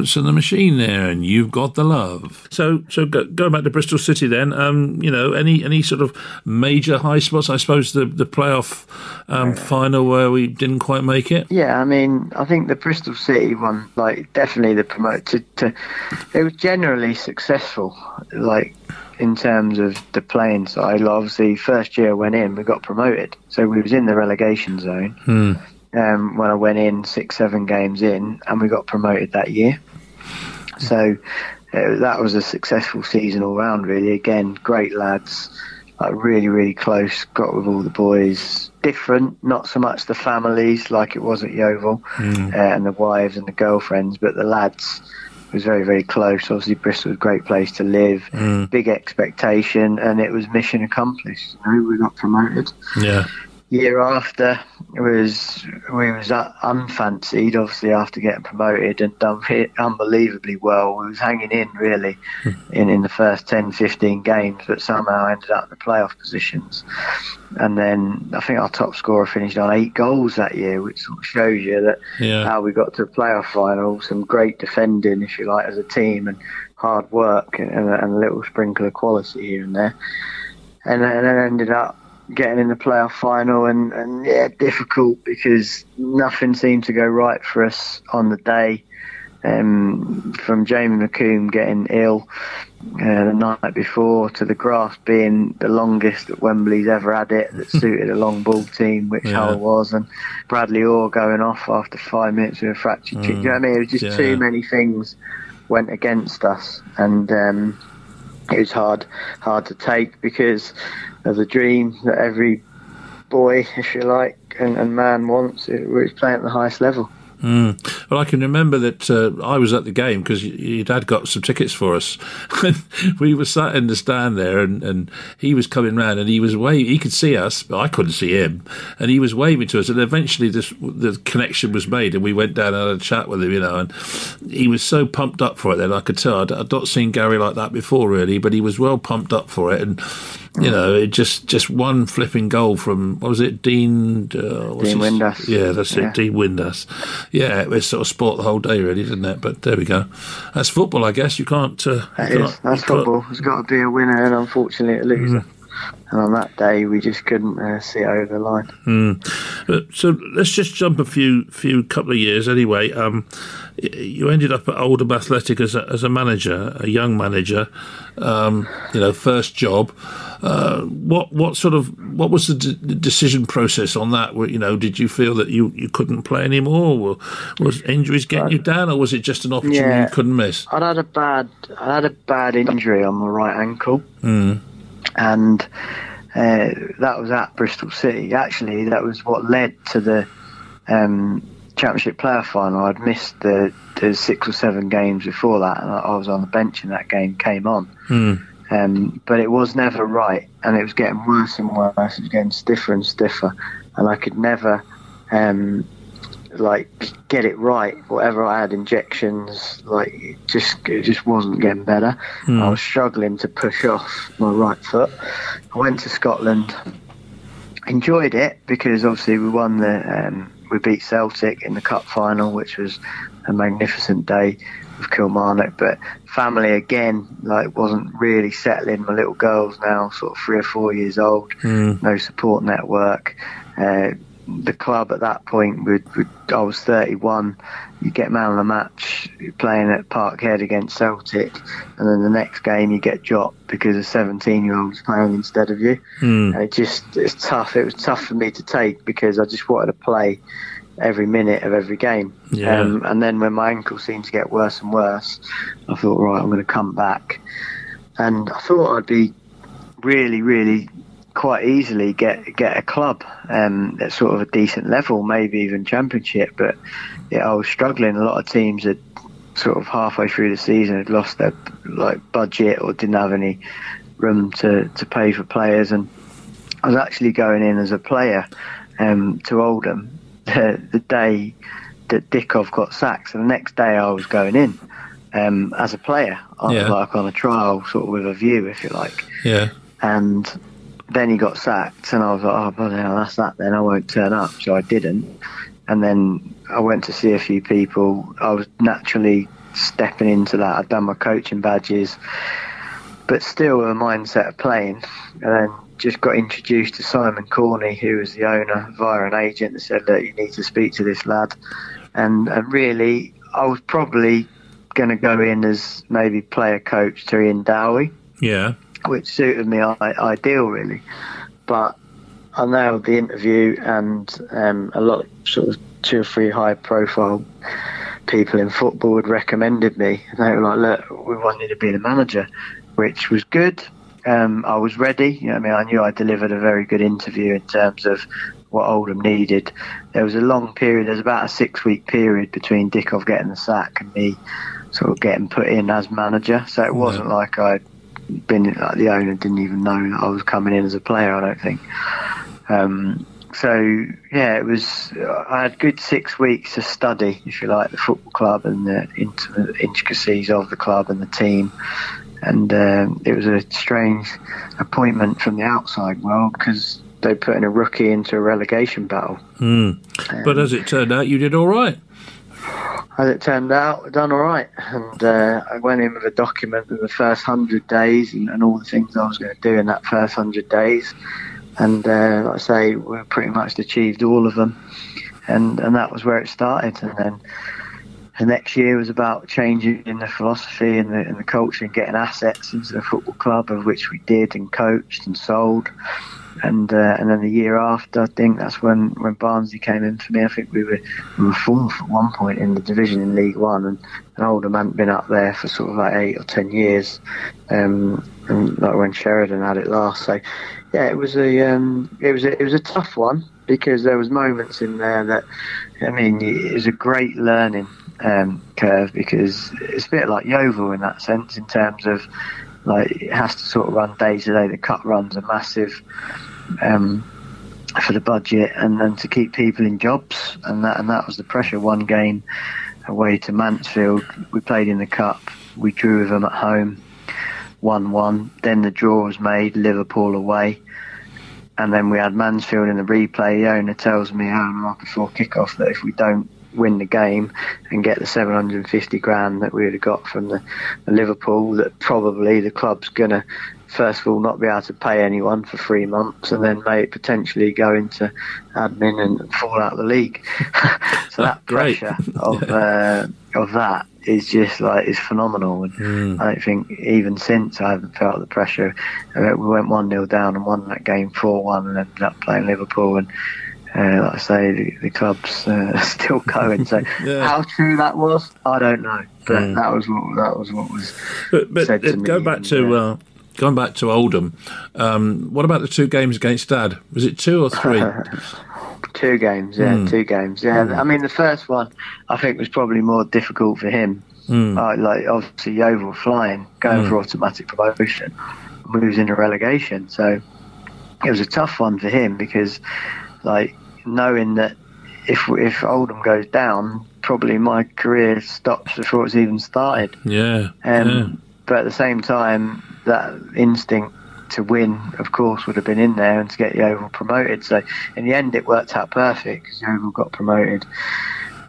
Florence and the Machine there, and you've got the love. So, so go, going back to Bristol City, then, um, you know, any any sort of major high spots? I suppose the the playoff um, final where we didn't quite make it. Yeah, I mean, I think the Bristol City one, like, definitely the promoted. to, to it was generally successful, like in terms of the playing side. Obviously, first year I went in, we got promoted, so we was in the relegation zone. Um, when I went in six, seven games in, and we got promoted that year. So uh, that was a successful season all round, really. Again, great lads, like really, really close. Got with all the boys. Different, not so much the families like it was at Yeovil, uh, and the wives and the girlfriends, but the lads was very, very close. Obviously, Bristol was a great place to live. Big expectation, and it was mission accomplished. You know, we got promoted Yeah, year after was we was unfancied obviously after getting promoted and done unbelievably well. We was hanging in really hmm. in, in the first 10 15 games but somehow ended up in the playoff positions. And then I think our top scorer finished on eight goals that year which sort of shows you that Yeah. how we got to a playoff final. Some great defending if you like as a team and hard work and, and a little sprinkle of quality here and there. And, and then ended up getting in the playoff final and, and yeah, difficult because nothing seemed to go right for us on the day. Um, from Jamie McCombe getting ill uh, the night before to the grass being the longest that Wembley's ever had it that suited a long ball team, which Yeah. Hull was, and Bradley Orr going off after five minutes with a fractured. Do you know what I mean? It was just Yeah. too many things went against us, and um, it was hard hard to take because of a dream that every boy, if you like, and, and man wants. It was playing at the highest level. Well, I can remember that uh, I was at the game because your dad got some tickets for us. we were sat in the stand there, and, and he was coming round, and he was waving. He could see us, but I couldn't see him, and he was waving to us. And eventually, this the connection was made, and we went down and had a chat with him, you know. And he was so pumped up for it. Then I could tell I'd, I'd not seen Gary like that before, really, but he was well pumped up for it, and you know, it just just one flipping goal from what was it, Dean? Uh, what's Dean Windass. Yeah, that's Yeah. it, Dean Windass. Yeah, it was sort of sport the whole day, really, didn't it? But there we go. That's football, I guess. You can't. Uh, That you is, can't- that's you can't- football. There's got to be a winner and unfortunately a loser. And on that day, we just couldn't uh, see over the line. Uh, so let's just jump a few few couple of years anyway. Um, you ended up at Oldham Athletic as a, as a manager, a young manager. Um, you know, first job. Uh, what what sort of what was the d- decision process on that? You know, did you feel that you, you couldn't play anymore? Or was injuries getting you down, or was it just an opportunity Yeah. you couldn't miss? I'd had a bad, I had a bad injury on my right ankle, and uh, that was at Bristol City. Actually, that was what led to the um, Championship player final. I'd missed the, the six or seven games before that, and I, I was on the bench, and that game came on. Um, but it was never right, and it was getting worse and worse. It was getting stiffer and stiffer, and I could never. Um, like get it right. Whatever I had injections, like it just it just wasn't getting better. I was struggling to push off my right foot. I went to Scotland, enjoyed it because obviously we won the um, we beat Celtic in the cup final, which was a magnificent day with Kilmarnock. But family again, like wasn't really settling. My little girl's now sort of three or four years old. No support network. Uh, the club at that point, would, would, I was 31. You get man of the match playing at Parkhead against Celtic, and then the next game you get dropped because a 17 year old's playing instead of you. And it just it's tough. It was tough for me to take because I just wanted to play every minute of every game. Yeah. Um, and then when my ankle seemed to get worse and worse, I thought, right, I'm going to come back. And I thought I'd be really, really quite easily get get a club um, at sort of a decent level, maybe even championship. But yeah, I was struggling. A lot of teams had sort of halfway through the season had lost their like budget or didn't have any room to, to pay for players. And I was actually going in as a player um, to Oldham the, the day that Dickov got sacked. So the next day I was going in um, as a player, on, Yeah. like on a trial, sort of with a view, if you like Yeah. and then he got sacked, and I was like, oh, bloody hell, that's that then, I won't turn up. So I didn't. And then I went to see a few people. I was naturally stepping into that. I'd done my coaching badges, but still with a mindset of playing. And then just got introduced to Simon Corney, who was the owner, via an agent that said, look, you need to speak to this lad. And, and really, I was probably going to go in as maybe player coach to Ian Dowie Yeah. Which suited me I- ideal really. But I nailed the interview, and um, a lot of sort of two or three high profile people in football had recommended me. And they were like, "Look, we want you to be the manager," which was good. Um, I was ready. You know, I mean, I knew I delivered a very good interview in terms of what Oldham needed. There was a long period. There's about a six week period between Dickov getting the sack and me sort of getting put in as manager. So it wasn't like I'd been like the owner didn't even know that I was coming in as a player. I don't think. Um, so yeah, it was. I had good six weeks to study, if you like, the football club and the intimate intricacies of the club and the team. And um, it was a strange appointment from the outside world because they put in a rookie into a relegation battle. But as it turned out, you did all right. As it turned out, I'd done all right. And uh, I went in with a document of the first 100 days and, and all the things I was going to do in that first 100 days. And uh, like I say, we pretty much achieved all of them. And, and that was where it started. And then the next year was about changing the philosophy and the, and the culture and getting assets into the football club, of which we did and coached and sold. And uh, and then the year after, I think that's when, when Barnsley came in for me. I think we were we were fourth at one point in the division in League One, and, and Oldham hadn't been up there for sort of like eight or ten years. Um, and like when Sheridan had it last, so yeah, it was a um, it was a, it was a tough one because there was moments in there that I mean it was a great learning um, curve because it's a bit like Yeovil in that sense in terms of like it has to sort of run day to day. The cut runs are massive um, for the budget and, and to keep people in jobs, and that and that was the pressure. One game away to Mansfield, we played in the cup. We drew with them at home, one one. Then the draw was made, Liverpool away. And then we had Mansfield in the replay. The owner tells me hour and a half before kick-off that if we don't win the game and get the 750 grand that we would have got from the, the Liverpool, that probably the club's going to, first of all, not be able to pay anyone for three months and then may potentially go into admin and fall out of the league. so that pressure of, uh, of that is just like is phenomenal. And I don't think even since I haven't felt the pressure. Uh, we went one 0 down and won that game four one, and ended up playing Liverpool. And uh, like I say, the, the club's uh, still going. So Yeah. how true that was, I don't know. But that was what that was what was. But, but said to go me back and, to uh, going back to Oldham. Um, what about the two games against Dad? Was it two or three? Two games, yeah, Hmm. two games, yeah. I mean, the first one I think was probably more difficult for him. Hmm. Uh, like obviously Yeovil flying, going for automatic promotion, moves into relegation. So it was a tough one for him because, like, knowing that if if Oldham goes down, probably my career stops before it's even started. yeah, Um, yeah. But at the same time, that instinct to win, of course, would have been in there and to get Yeovil promoted. So in the end, it worked out perfect because Yeovil got promoted.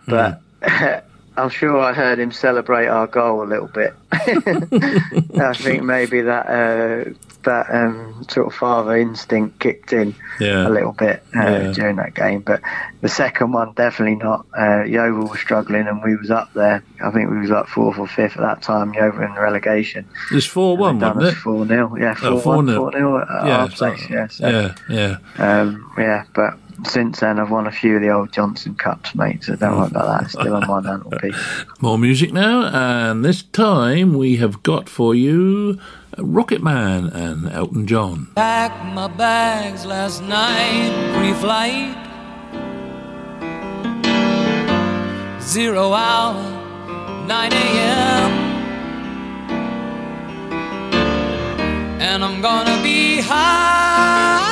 But I'm sure I heard him celebrate our goal a little bit. I think maybe that uh, that um, sort of father instinct kicked in Yeah. a little bit uh, Yeah. during that game. But the second one, definitely not. Uh, Yeovil was struggling and we was up there. I think we was like fourth or fifth at that time. Yeovil in the relegation. It was 4 1, wasn't it? four 0 Yeah, Oh, four 4-0. one, four 0 Yeah, place. so- Yeah, so, yeah, yeah. um, yeah. But since then, I've won a few of the old Johnson Cups, mate. So don't worry about that. It's still on my mantelpiece. More music now, and this time we have got for you Rocket Man and Elton John. Packed my bags last night, pre-flight. Zero hour, 9 a.m. And I'm gonna be high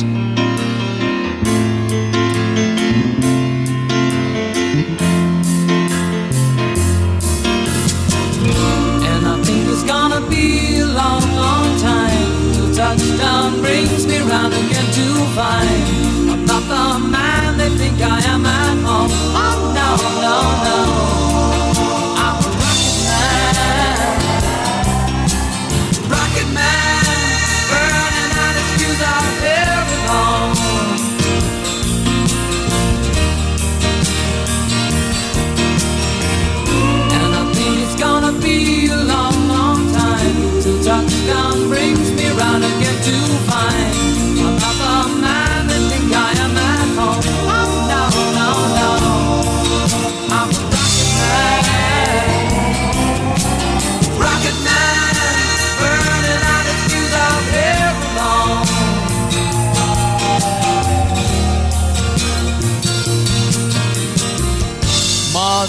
Round again to find I'm not the man they think I am at home. Oh no, no, no.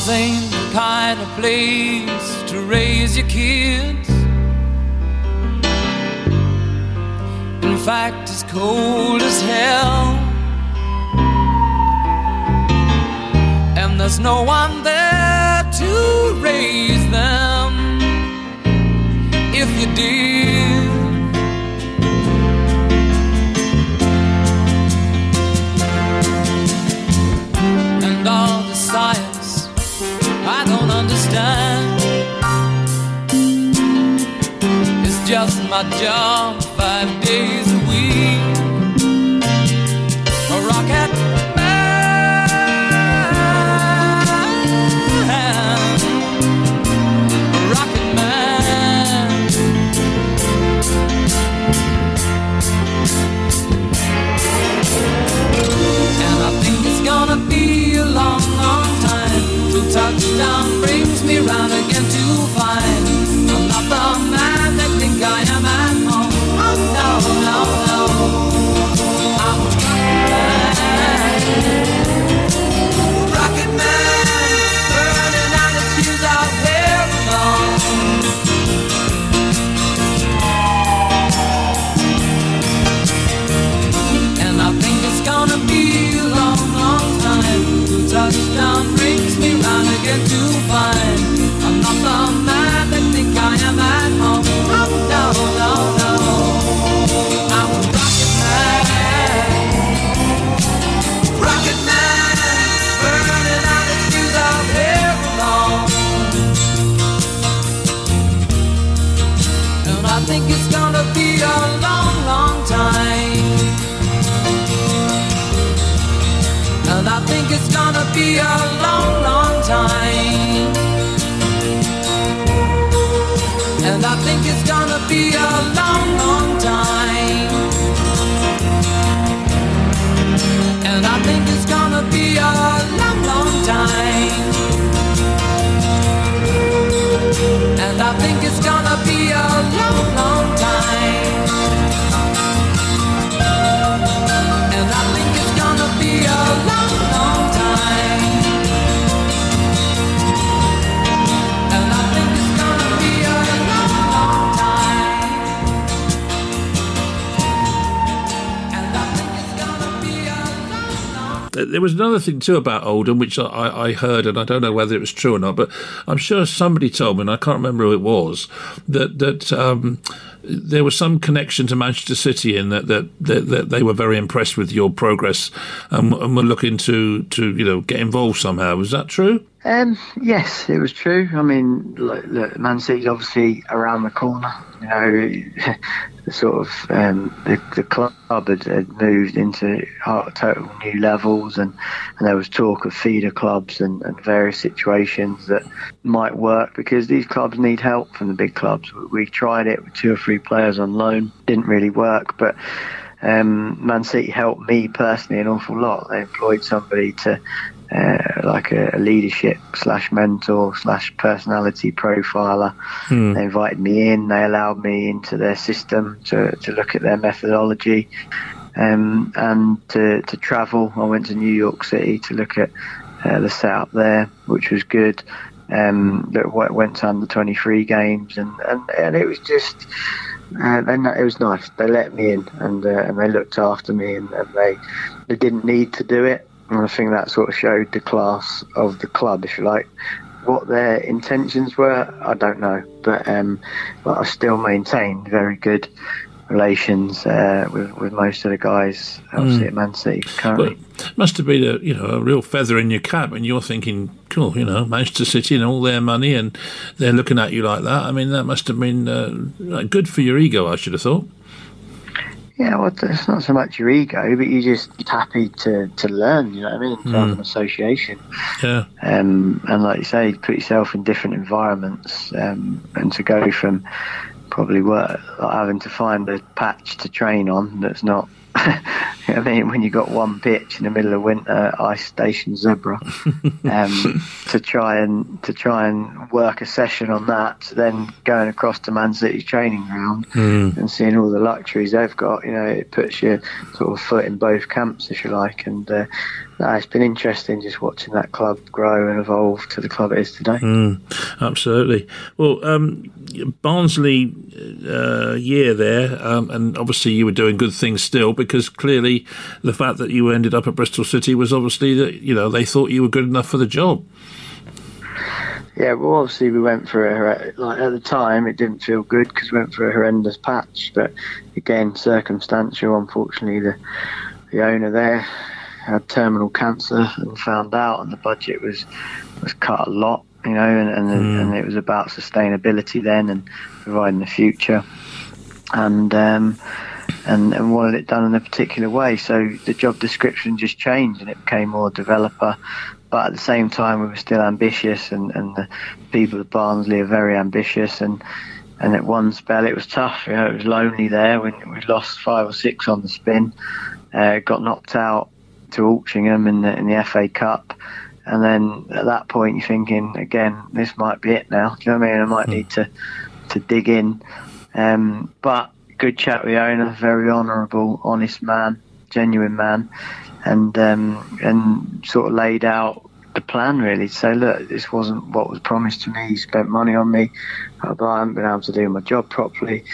Mars ain't the kind of place to raise your kids. In fact, it's cold as hell. And there's no one there to raise them. If you did, my job five days be there was another thing too about Oldham, which I, I heard, and I don't know whether it was true or not, but I'm sure somebody told me, and I can't remember who it was, that that um, there was some connection to Manchester City in that that, that, that they were very impressed with your progress and, and were looking to to you know get involved somehow. Was that true? Um, yes, it was true. I mean, look, look, Man City's obviously around the corner. You know, the sort of um, the, the club had, had moved into total new levels, and, and there was talk of feeder clubs and, and various situations that might work because these clubs need help from the big clubs. We tried it with two or three players on loan, didn't really work, but. Um, Man City helped me personally an awful lot. They employed somebody to uh, like a, a leadership slash mentor slash personality profiler. They invited me in. They allowed me into their system to, to look at their methodology um, and to, to travel. I went to New York City to look at uh, the setup there, which was good. Um, that went to under 23 games and, and, and it was just uh, and it was nice. They let me in and uh, and they looked after me and, and they they didn't need to do it. And I think that sort of showed the class of the club, if you like. What their intentions were, I don't know, but um, but I still maintained very good relations uh, with with most of the guys obviously at Man City currently. But must have been a you know a real feather in your cap, and you're thinking, cool, you know, Manchester City and all their money, and they're looking at you like that. I mean, that must have been uh, good for your ego. I should have thought. Yeah, well, it's not so much your ego, but you're just happy to, to learn, you know what I mean? To have an association. Yeah, Um, and like you say, put yourself in different environments um, and to go from probably work, like having to find a patch to train on that's not. you know what I mean, when you got one pitch in the middle of winter, ice station zebra, um, to try and to try and work a session on that, then going across to Man City's training ground and seeing all the luxuries they've got, you know, it puts your sort of foot in both camps, if you like. And uh, no, it's been interesting just watching that club grow and evolve to the club it is today. absolutely. Well, um, Barnsley uh, year there, um, and obviously you were doing good things still because clearly the fact that you ended up at Bristol City was obviously that you know they thought you were good enough for the job. Yeah, well, obviously we went for a like at the time it didn't feel good because we went for a horrendous patch, but again circumstantial. Unfortunately, the the owner there had terminal cancer and found out, and the budget was was cut a lot, you know, and and, and it was about sustainability then and providing the future, and um, and and wanted it done in a particular way. So the job description just changed, and it became more developer. But at the same time, we were still ambitious, and, and the people at Barnsley are very ambitious. And and at one spell, it was tough. You know, it was lonely there when we lost five or six on the spin. Uh, got knocked out to Altrincham in the in the FA Cup, and then at that point, you're thinking again, this might be it now. Do you know what I mean? I might need to to dig in. Um, but good chat with the owner, very honourable, honest man, genuine man, and um, and sort of laid out the plan really to say, look, this wasn't what was promised to me. He spent money on me, but I haven't been able to do my job properly.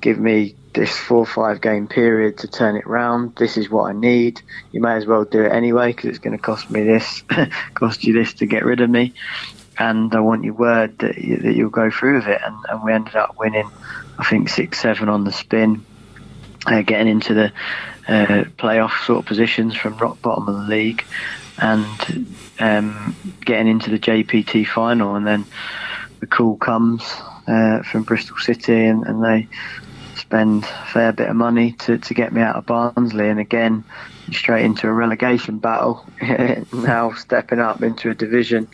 Give me this four or five game period to turn it round. This is what I need. You may as well do it anyway because it's going to cost me this, cost you this to get rid of me. And I want your word that, you, that you'll go through with it. And, and we ended up winning, I think, six, seven on the spin, uh, getting into the uh, playoff sort of positions from rock bottom of the league, and um, getting into the JPT final. And then the call comes uh, from Bristol City, and, and they spend a fair bit of money to, to get me out of Barnsley, and again straight into a relegation battle. now stepping up into a division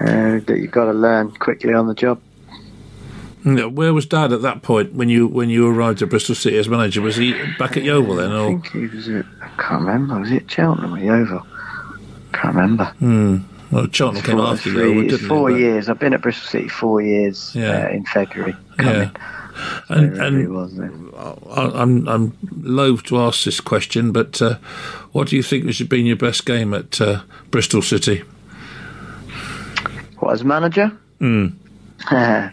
uh, that you've got to learn quickly on the job. Where was Dad at that point when you when you arrived at Bristol City as manager? Was he back at Yeovil then, I think he was at, I can't remember, was it Cheltenham or Yeovil? Can't remember. well, Cheltenham came after three- Yeovil, didn't four it? Years. I've been at Bristol City four years Yeah. uh, in February. Yeah, Coming. And and was I'm I'm loath to ask this question, but uh, what do you think has been your best game at uh, Bristol City? What as manager? Hmm.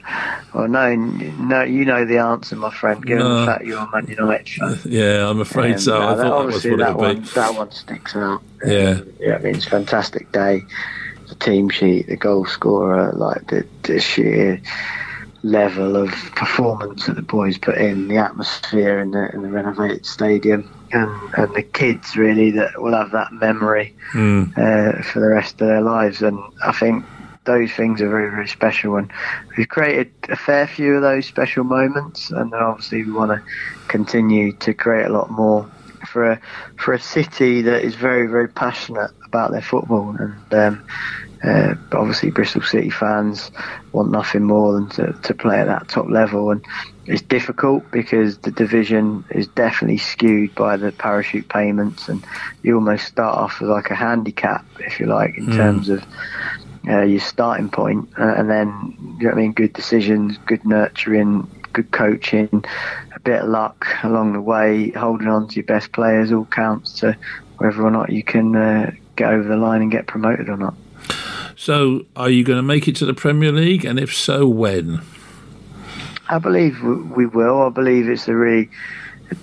Well, no, no, you know the answer, my friend. Given No. the fact you're a Man United fan. Yeah, I'm afraid Um, so. no, I that- thought that was obviously what that it would one, be. that one sticks out. Yeah. yeah. I mean, it's a fantastic day. The team sheet, the goal scorer, like the, the sheer level of performance that the boys put in, the atmosphere in the in the renovated stadium, and and the kids really that will have that memory Mm. uh, for the rest of their lives. And I think those things are very, very special. And we've created a fair few of those special moments, and then obviously we want to continue to create a lot more for a for a city that is very, very passionate about their football. And um, uh, obviously, Bristol City fans want nothing more than to, to play at that top level. And it's difficult because the division is definitely skewed by the parachute payments, and you almost start off with like a handicap, if you like, in terms of uh, your starting point, uh, and then you know what I mean. Good decisions, good nurturing, good coaching, a bit of luck along the way, holding on to your best players all counts to whether or not you can uh, get over the line and get promoted or not. So, are you going to make it to the Premier League? And if so, when? I believe we will. I believe it's a really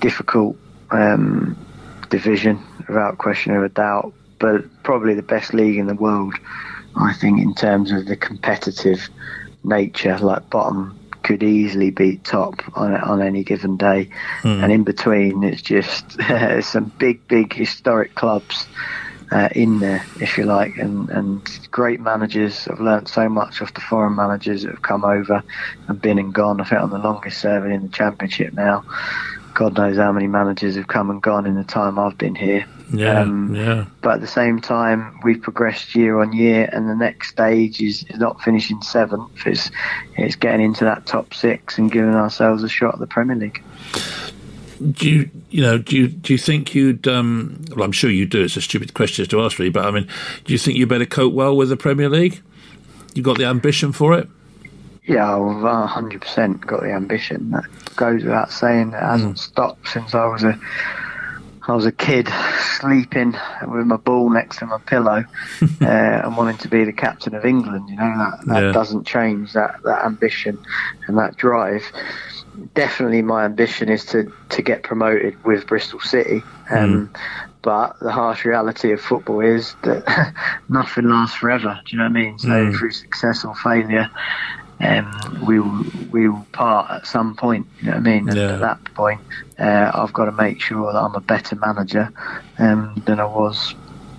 difficult um, division, without question or a doubt, but probably the best league in the world, I think, in terms of the competitive nature. Like bottom could easily beat top on on any given day, and in between, it's just some big, big historic clubs. Uh, in there, if you like, and, and great managers. I've learnt so much off the foreign managers that have come over and been and gone. I think I'm the longest serving in the championship now. God knows how many managers have come and gone in the time I've been here. Yeah, Um, yeah. But at the same time, we've progressed year on year, and the next stage is, is not finishing seventh. It's it's getting into that top six and giving ourselves a shot at the Premier League. Do you, you know, do you, do you think you'd, um, well, I'm sure you do, it's a stupid question to ask really, but I mean, do you think you better cope well with the Premier League? You got the ambition for it? Yeah, I've uh, 100% got the ambition. That goes without saying. It hasn't stopped since I was a I was a kid sleeping with my ball next to my pillow uh, and wanting to be the captain of England. You know that that Yeah. doesn't change. That that ambition and that drive. Definitely, my ambition is to to get promoted with Bristol City. Um, But the harsh reality of football is that nothing lasts forever. Do you know what I mean? So through success or failure, um, we will we will part at some point. You know what I mean? And Yeah. at that point, uh, I've got to make sure that I'm a better manager um, than I was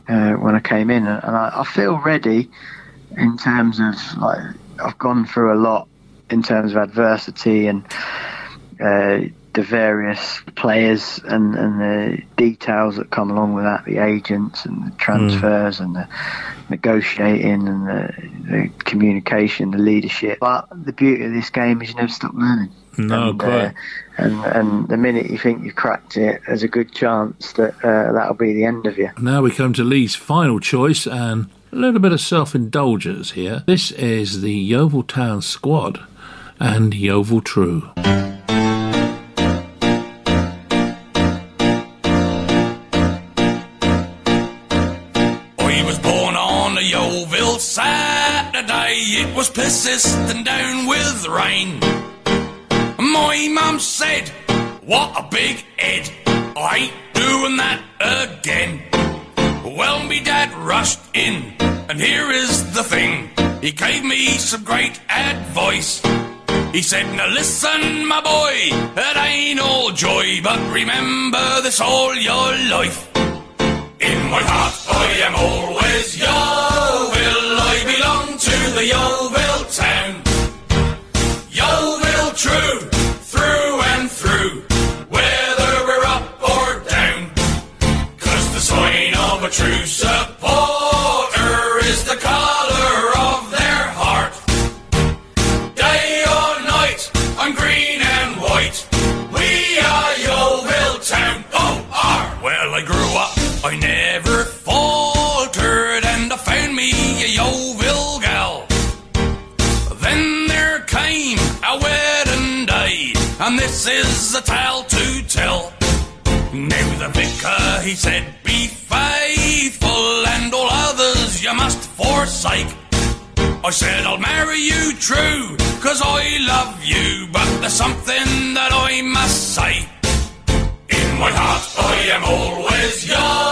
uh, when I came in, and I, I feel ready in terms of like I've gone through a lot in terms of adversity and uh, the various players and, and the details that come along with that, the agents and the transfers and the negotiating and the, the communication, the leadership. But the beauty of this game is you never stop learning. No, and, quite. uh, and and the minute you think you've cracked it, there's a good chance that uh, that'll be the end of you. Now we come to Lee's final choice and a little bit of self indulgence here. This is the Yeovil Town squad and oh, Yeovil True. Saturday. It was persistent down with rain. My mum said, What a big head. I ain't doing that again. Well, me dad rushed in, and here is the thing. He gave me some great advice. He said, Now listen, my boy, that ain't all joy, but remember this all your life. In my heart, I am always Yeovil. I belong to the I never faltered, and I found me a Yeovil gal. Then there came a wedding day, and this is a tale to tell. Now the vicar, he said, be faithful, and all others you must forsake. I said I'll marry you true, cause I love you, but there's something that I must say. In my heart I am always Yeovil,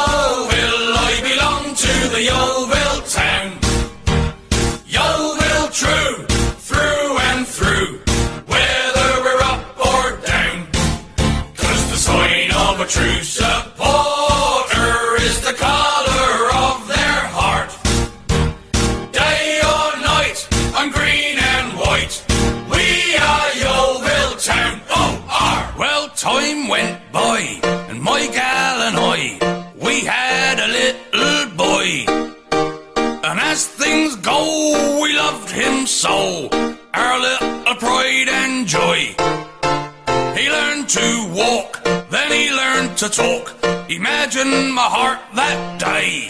to talk. Imagine my heart that day.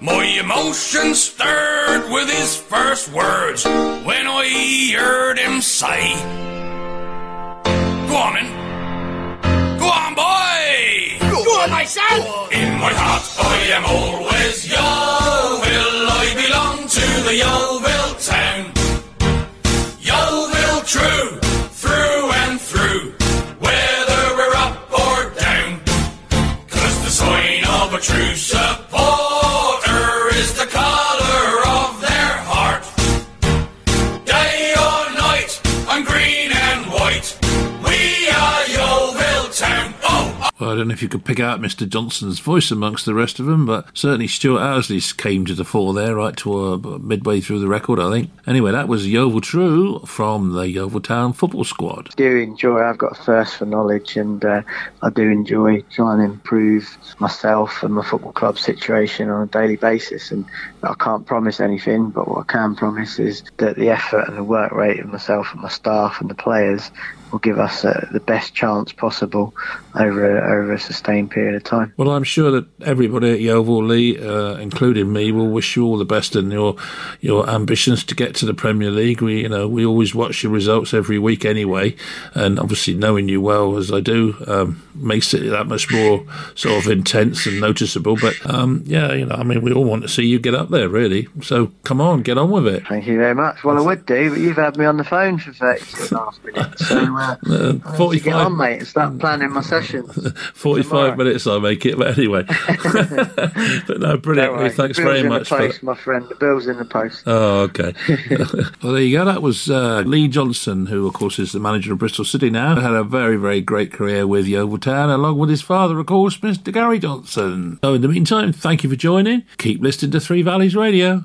My emotions stirred with his first words when I heard him say, Go on, then. Go on, boy! Go on, my son. In my heart, I am always Yeovil. I belong to the Yeovil town. Yeovil true, Well, I don't know if you could pick out Mr. Johnson's voice amongst the rest of them, but certainly Stuart Owsley came to the fore there, right to uh, midway through the record, I think. Anyway, that was Yeovil True from the Yeovil Town football squad. I do enjoy. I've got a thirst for knowledge, and uh, I do enjoy trying to improve myself and my football club situation on a daily basis. And I can't promise anything, but what I can promise is that the effort and the work rate of myself and my staff and the players will give us uh, the best chance possible over a, over a sustained period of time. Well, I'm sure that everybody at Yeovil Lee, uh, including me, will wish you all the best in your your ambitions to get to the Premier League. We, you know, we always watch your results every week anyway, and obviously knowing you well as I do um, makes it that much more sort of intense and noticeable. But um, yeah, you know, I mean, we all want to see you get up there, really. So come on, get on with it. Thank you very much. Well, I would do, but you've had me on the phone for 32 and a half minutes. So, uh, Uh, I need to get 45 on, mate, and start planning my session. 45 Tomorrow. minutes, I make it. But anyway, but no, brilliant. Don't. Thanks the very in much the for my friend. The bill's in the post. Oh, okay. well, there you go. That was uh, Lee Johnson, who, of course, is the manager of Bristol City now. Had a very, very great career with Yeovil Town, along with his father, of course, Mr. Gary Johnson. So, in the meantime, thank you for joining. Keep listening to Three Valleys Radio.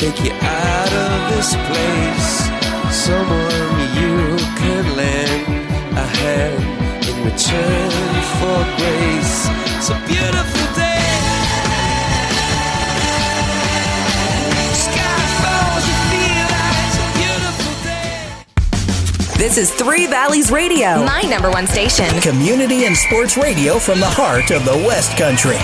take you out of this place. Someone you can lend a hand in return for grace. It's a beautiful day. Sky falls, you feel like it's a beautiful day. This is Three Valleys Radio. My number one station. Community and sports radio from the heart of the West Country.